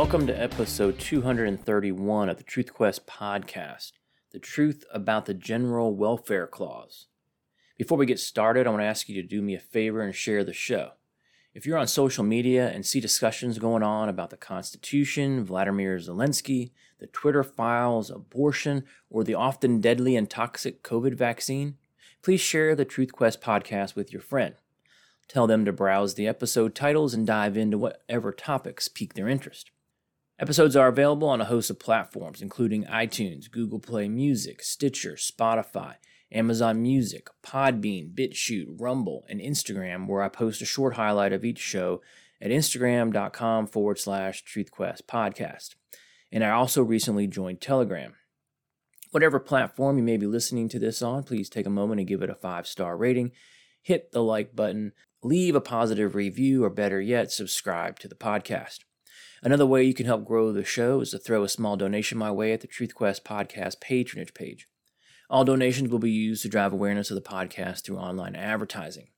Welcome to episode 231 of the Truth Quest podcast The Truth About the General Welfare Clause. Before we get started, I want to ask you to do me a favor and share the show. If you're on social media and see discussions going on about the Constitution, Vladimir Zelensky, the Twitter files, abortion, or the often deadly and toxic COVID vaccine, please share the Truth Quest podcast with your friend. Tell them to browse the episode titles and dive into whatever topics pique their interest. Episodes are available on a host of platforms, including iTunes, Google Play Music, Stitcher, Spotify, Amazon Music, Podbean, BitChute, Rumble, and Instagram, where I post a short highlight of each show at instagram.com forward slash truthquest podcast. And I also recently joined Telegram. Whatever platform you may be listening to this on, please take a moment and give it a five star rating. Hit the like button, leave a positive review, or better yet, subscribe to the podcast. Another way you can help grow the show is to throw a small donation my way at the TruthQuest podcast patronage page. All donations will be used to drive awareness of the podcast through online advertising.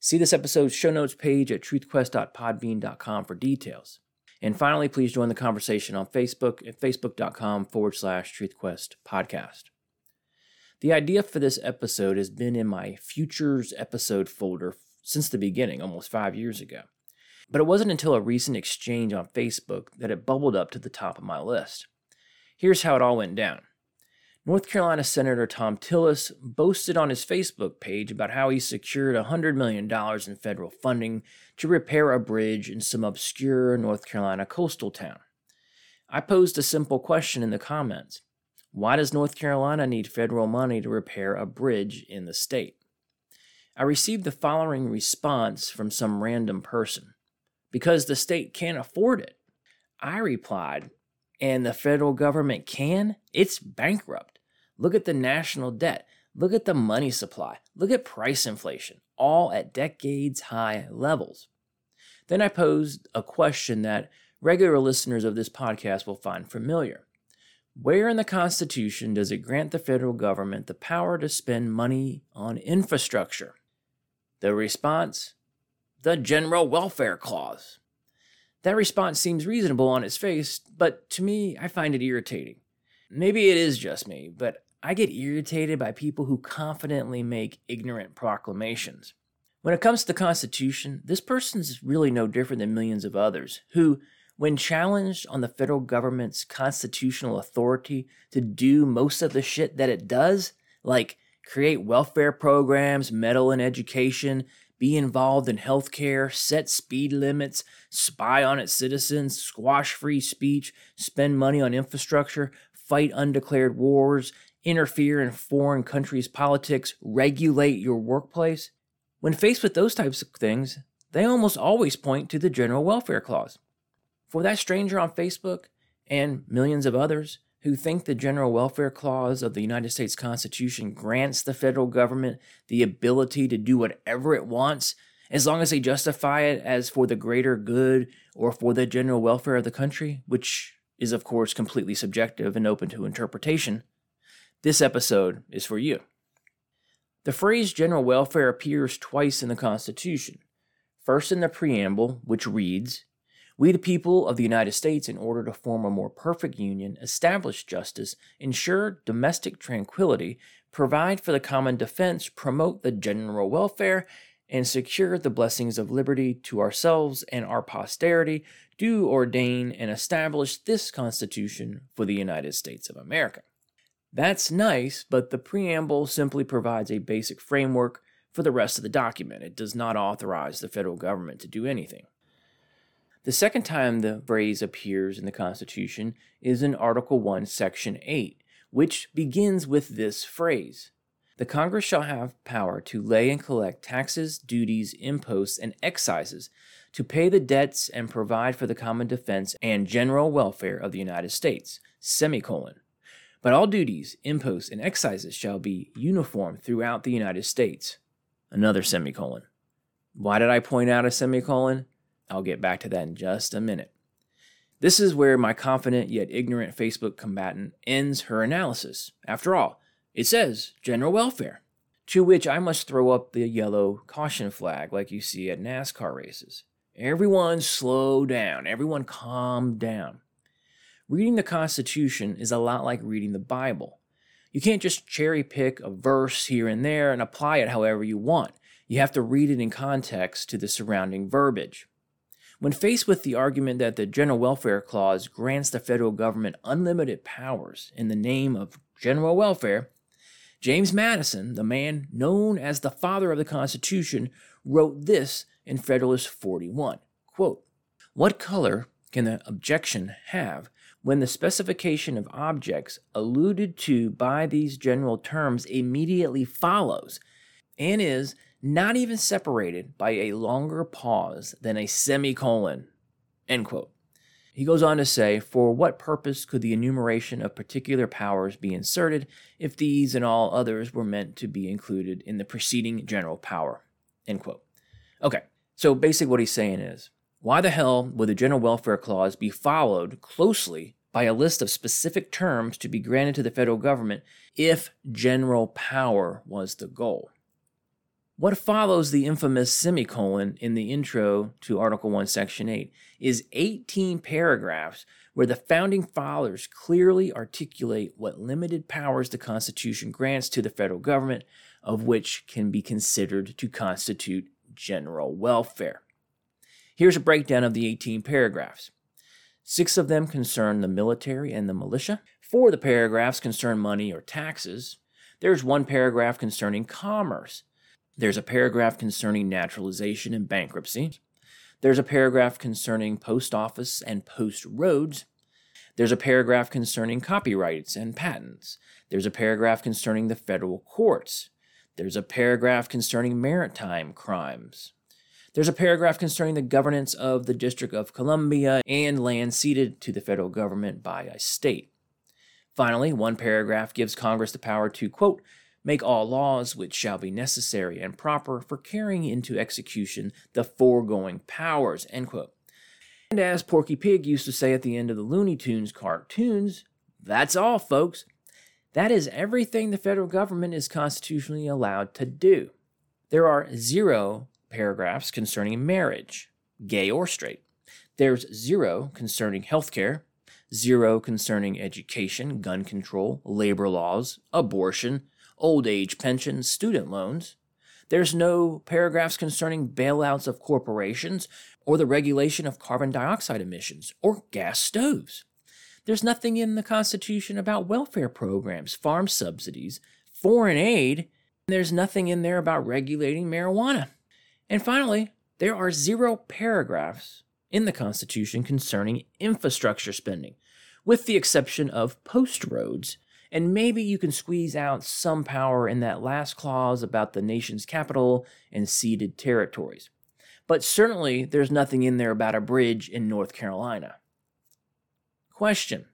See this episode's show notes page at truthquest.podbean.com for details. And finally, please join the conversation on Facebook at facebook.com forward slash truthquest podcast. The idea for this episode has been in my futures episode folder since the beginning, almost five years ago. But it wasn't until a recent exchange on Facebook that it bubbled up to the top of my list. Here's how it all went down. North Carolina Senator Thom Tillis boasted on his Facebook page about how he secured $100 million in federal funding to repair a bridge in some obscure North Carolina coastal town. I posed a simple question in the comments Why does North Carolina need federal money to repair a bridge in the state? I received the following response from some random person because the state can't afford it. I replied, and the federal government can? It's bankrupt. Look at the national debt. Look at the money supply. Look at price inflation, all at decades high levels. Then I posed a question that regular listeners of this podcast will find familiar. Where in the Constitution does it grant the federal government the power to spend money on infrastructure? The response the General Welfare Clause. That response seems reasonable on its face, but to me, I find it irritating. Maybe it is just me, but I get irritated by people who confidently make ignorant proclamations. When it comes to the Constitution, this person's really no different than millions of others who, when challenged on the federal government's constitutional authority to do most of the shit that it does, like create welfare programs, meddle in education, be involved in healthcare, set speed limits, spy on its citizens, squash free speech, spend money on infrastructure, fight undeclared wars, interfere in foreign countries' politics, regulate your workplace. When faced with those types of things, they almost always point to the General Welfare Clause. For that stranger on Facebook and millions of others, who think the General Welfare Clause of the United States Constitution grants the federal government the ability to do whatever it wants as long as they justify it as for the greater good or for the general welfare of the country, which is, of course, completely subjective and open to interpretation, this episode is for you. The phrase general welfare appears twice in the Constitution. First in the preamble, which reads, we, the people of the United States, in order to form a more perfect union, establish justice, ensure domestic tranquility, provide for the common defense, promote the general welfare, and secure the blessings of liberty to ourselves and our posterity, do ordain and establish this Constitution for the United States of America. That's nice, but the preamble simply provides a basic framework for the rest of the document. It does not authorize the federal government to do anything. The second time the phrase appears in the Constitution is in Article 1, Section 8, which begins with this phrase The Congress shall have power to lay and collect taxes, duties, imposts, and excises, to pay the debts and provide for the common defense and general welfare of the United States. Semicolon. But all duties, imposts, and excises shall be uniform throughout the United States. Another semicolon. Why did I point out a semicolon? I'll get back to that in just a minute. This is where my confident yet ignorant Facebook combatant ends her analysis. After all, it says general welfare, to which I must throw up the yellow caution flag like you see at NASCAR races. Everyone slow down, everyone calm down. Reading the Constitution is a lot like reading the Bible. You can't just cherry pick a verse here and there and apply it however you want. You have to read it in context to the surrounding verbiage. When faced with the argument that the General Welfare Clause grants the federal government unlimited powers in the name of general welfare, James Madison, the man known as the father of the Constitution, wrote this in Federalist 41 quote, What color can the objection have when the specification of objects alluded to by these general terms immediately follows and is not even separated by a longer pause than a semicolon. End quote. He goes on to say, For what purpose could the enumeration of particular powers be inserted if these and all others were meant to be included in the preceding general power? End quote. Okay, so basically what he's saying is, why the hell would the General Welfare Clause be followed closely by a list of specific terms to be granted to the federal government if general power was the goal? What follows the infamous semicolon in the intro to Article 1, Section 8 is 18 paragraphs where the founding fathers clearly articulate what limited powers the Constitution grants to the federal government, of which can be considered to constitute general welfare. Here's a breakdown of the 18 paragraphs. Six of them concern the military and the militia. Four of the paragraphs concern money or taxes. There's one paragraph concerning commerce. There's a paragraph concerning naturalization and bankruptcy. There's a paragraph concerning post office and post roads. There's a paragraph concerning copyrights and patents. There's a paragraph concerning the federal courts. There's a paragraph concerning maritime crimes. There's a paragraph concerning the governance of the District of Columbia and land ceded to the federal government by a state. Finally, one paragraph gives Congress the power to, quote, make all laws which shall be necessary and proper for carrying into execution the foregoing powers. And as Porky Pig used to say at the end of the Looney Tunes cartoons, that's all, folks. That is everything the federal government is constitutionally allowed to do. There are zero paragraphs concerning marriage, gay or straight. There's zero concerning healthcare, zero concerning education, gun control, labor laws, abortion, old age pensions, student loans. There's no paragraphs concerning bailouts of corporations or the regulation of carbon dioxide emissions or gas stoves. There's nothing in the Constitution about welfare programs, farm subsidies, foreign aid. There's nothing in there about regulating marijuana. And finally, there are zero paragraphs in the Constitution concerning infrastructure spending, with the exception of post roads and maybe you can squeeze out some power in that last clause about the nation's capital and ceded territories. But certainly there's nothing in there about a bridge in North Carolina. Question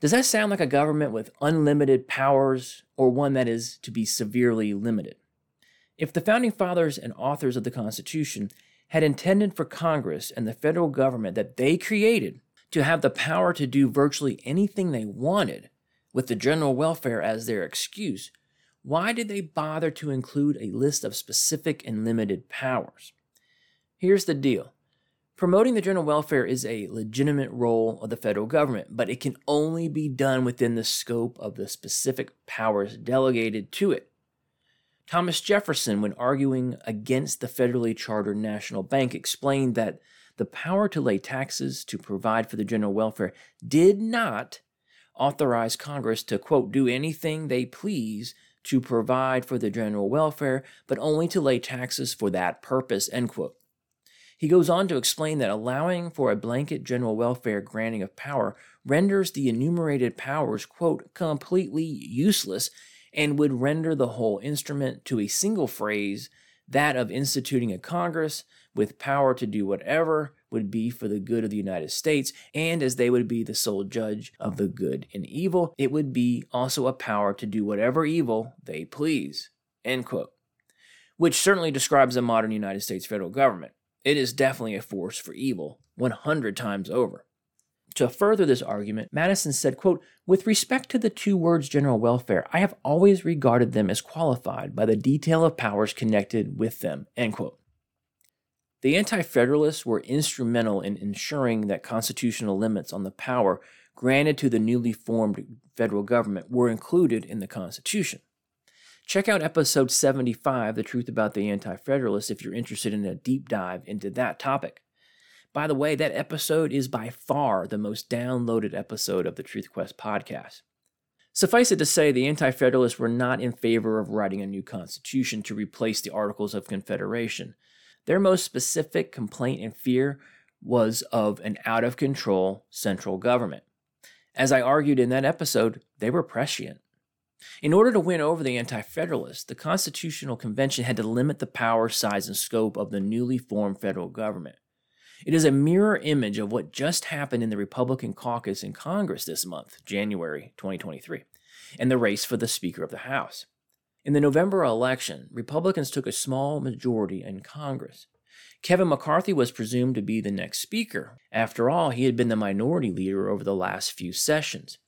Does that sound like a government with unlimited powers or one that is to be severely limited? If the founding fathers and authors of the Constitution had intended for Congress and the federal government that they created to have the power to do virtually anything they wanted, with the general welfare as their excuse, why did they bother to include a list of specific and limited powers? Here's the deal promoting the general welfare is a legitimate role of the federal government, but it can only be done within the scope of the specific powers delegated to it. Thomas Jefferson, when arguing against the federally chartered national bank, explained that the power to lay taxes to provide for the general welfare did not authorize Congress to, quote, do anything they please to provide for the general welfare, but only to lay taxes for that purpose, end quote. He goes on to explain that allowing for a blanket general welfare granting of power renders the enumerated powers, quote, completely useless and would render the whole instrument to a single phrase, that of instituting a Congress with power to do whatever would be for the good of the United States, and as they would be the sole judge of the good and evil, it would be also a power to do whatever evil they please. End quote. Which certainly describes the modern United States federal government. It is definitely a force for evil, 100 times over. To further this argument, Madison said, quote, With respect to the two words general welfare, I have always regarded them as qualified by the detail of powers connected with them, end quote. The Anti Federalists were instrumental in ensuring that constitutional limits on the power granted to the newly formed federal government were included in the Constitution. Check out episode 75, The Truth About the Anti Federalists, if you're interested in a deep dive into that topic. By the way, that episode is by far the most downloaded episode of the Truth Quest podcast. Suffice it to say, the Anti Federalists were not in favor of writing a new constitution to replace the Articles of Confederation. Their most specific complaint and fear was of an out of control central government. As I argued in that episode, they were prescient. In order to win over the Anti Federalists, the Constitutional Convention had to limit the power, size, and scope of the newly formed federal government. It is a mirror image of what just happened in the Republican caucus in Congress this month, January 2023, and the race for the Speaker of the House. In the November election, Republicans took a small majority in Congress. Kevin McCarthy was presumed to be the next Speaker. After all, he had been the minority leader over the last few sessions.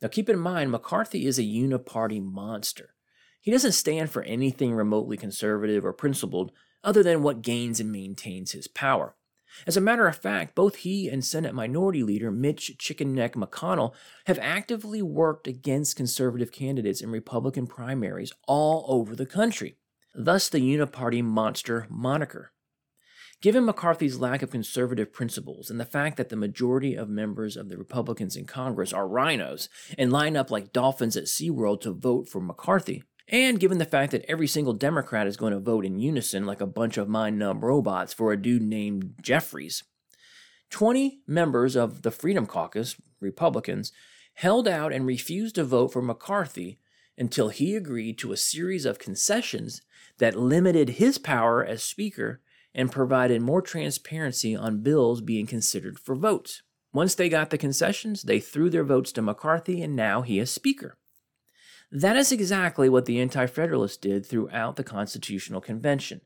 Now, keep in mind, McCarthy is a uniparty monster. He doesn't stand for anything remotely conservative or principled other than what gains and maintains his power. As a matter of fact, both he and Senate Minority Leader Mitch Chicken Neck McConnell have actively worked against conservative candidates in Republican primaries all over the country, thus the uniparty monster moniker. Given McCarthy's lack of conservative principles and the fact that the majority of members of the Republicans in Congress are RINOs and line up like dolphins at SeaWorld to vote for McCarthy, and given the fact that every single Democrat is going to vote in unison like a bunch of mind numb robots for a dude named Jeffries, 20 members of the Freedom Caucus, Republicans, held out and refused to vote for McCarthy until he agreed to a series of concessions that limited his power as Speaker and provided more transparency on bills being considered for votes. Once they got the concessions, they threw their votes to McCarthy, and now he is Speaker. That is exactly what the Anti Federalists did throughout the Constitutional Convention.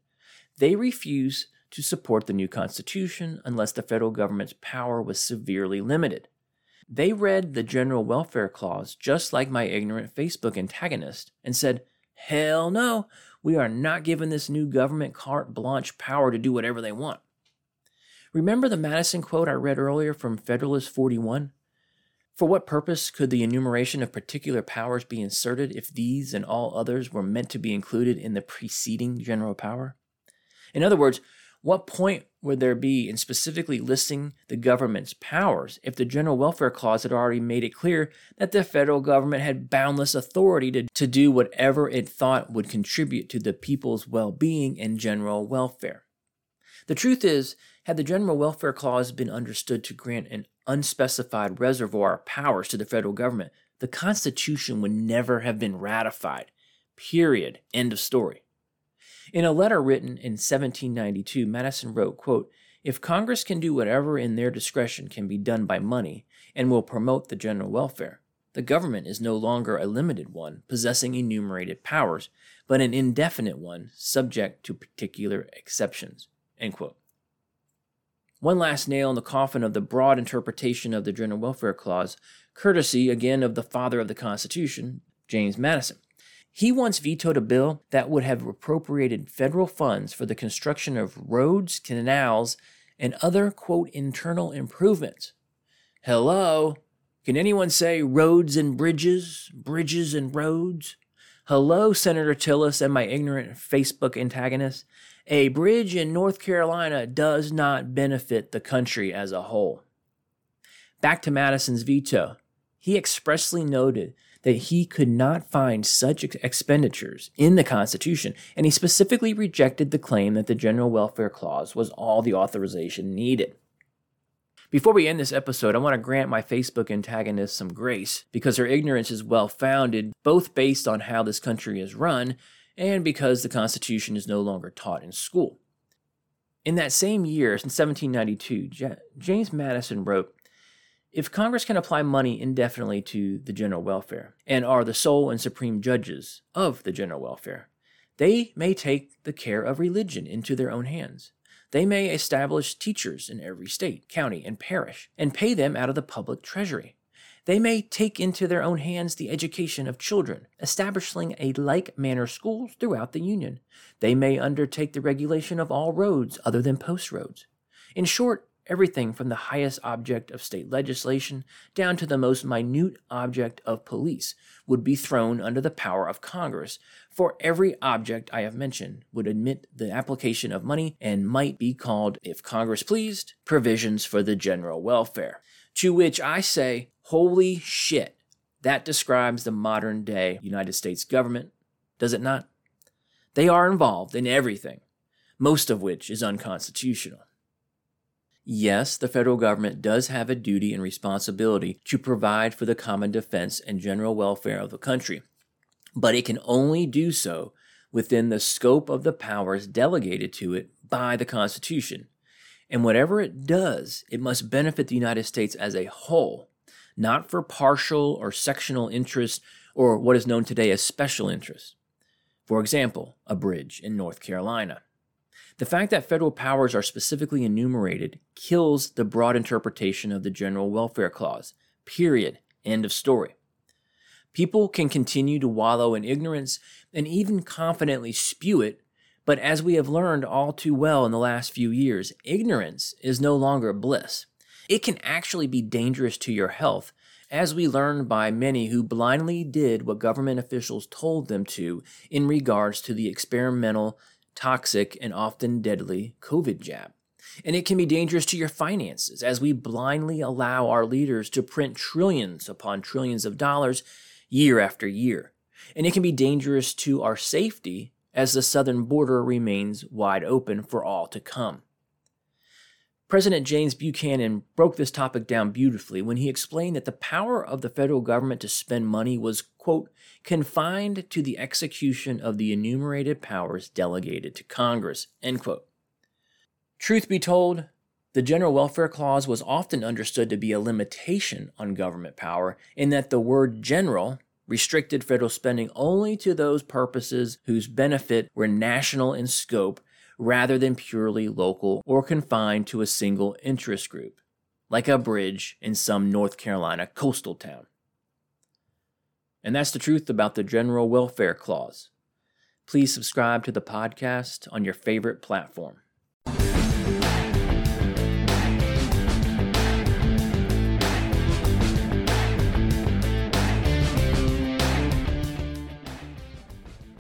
They refused to support the new Constitution unless the federal government's power was severely limited. They read the General Welfare Clause just like my ignorant Facebook antagonist and said, Hell no, we are not giving this new government carte blanche power to do whatever they want. Remember the Madison quote I read earlier from Federalist 41? For what purpose could the enumeration of particular powers be inserted if these and all others were meant to be included in the preceding general power? In other words, what point would there be in specifically listing the government's powers if the General Welfare Clause had already made it clear that the federal government had boundless authority to, to do whatever it thought would contribute to the people's well being and general welfare? The truth is, had the General Welfare Clause been understood to grant an unspecified reservoir of powers to the federal government, the Constitution would never have been ratified. Period. End of story. In a letter written in 1792, Madison wrote, quote, If Congress can do whatever in their discretion can be done by money and will promote the general welfare, the government is no longer a limited one possessing enumerated powers, but an indefinite one subject to particular exceptions. End quote. One last nail in the coffin of the broad interpretation of the General Welfare Clause, courtesy again of the father of the Constitution, James Madison. He once vetoed a bill that would have appropriated federal funds for the construction of roads, canals, and other, quote, internal improvements. Hello? Can anyone say roads and bridges, bridges and roads? Hello, Senator Tillis and my ignorant Facebook antagonist. A bridge in North Carolina does not benefit the country as a whole. Back to Madison's veto. He expressly noted that he could not find such expenditures in the Constitution, and he specifically rejected the claim that the General Welfare Clause was all the authorization needed. Before we end this episode, I want to grant my Facebook antagonist some grace because her ignorance is well founded, both based on how this country is run and because the Constitution is no longer taught in school. In that same year, in 1792, J- James Madison wrote If Congress can apply money indefinitely to the general welfare and are the sole and supreme judges of the general welfare, they may take the care of religion into their own hands. They may establish teachers in every state, county, and parish and pay them out of the public treasury. They may take into their own hands the education of children, establishing a like manner schools throughout the Union. They may undertake the regulation of all roads other than post roads. In short, everything from the highest object of state legislation down to the most minute object of police would be thrown under the power of Congress, for every object I have mentioned would admit the application of money and might be called, if Congress pleased, provisions for the general welfare. To which I say, holy shit, that describes the modern day United States government, does it not? They are involved in everything, most of which is unconstitutional. Yes, the federal government does have a duty and responsibility to provide for the common defense and general welfare of the country, but it can only do so within the scope of the powers delegated to it by the Constitution. And whatever it does, it must benefit the United States as a whole, not for partial or sectional interest or what is known today as special interest. For example, a bridge in North Carolina. The fact that federal powers are specifically enumerated kills the broad interpretation of the General Welfare Clause. Period. End of story. People can continue to wallow in ignorance and even confidently spew it, but as we have learned all too well in the last few years, ignorance is no longer bliss. It can actually be dangerous to your health, as we learned by many who blindly did what government officials told them to in regards to the experimental toxic, and often deadly COVID jab. And it can be dangerous to your finances as we blindly allow our leaders to print trillions upon trillions of dollars year after year. And it can be dangerous to our safety as the southern border remains wide open for all to come. President James Buchanan broke this topic down beautifully when he explained that the power of the federal government to spend money was, quote, confined to the execution of the enumerated powers delegated to Congress, end quote. Truth be told, the General Welfare Clause was often understood to be a limitation on government power in that the word general restricted federal spending only to those purposes whose benefit were national in scope rather than purely local or confined to a single interest group, like a bridge in some North Carolina coastal town. And that's the truth about the General Welfare Clause. Please subscribe to the podcast on your favorite platform.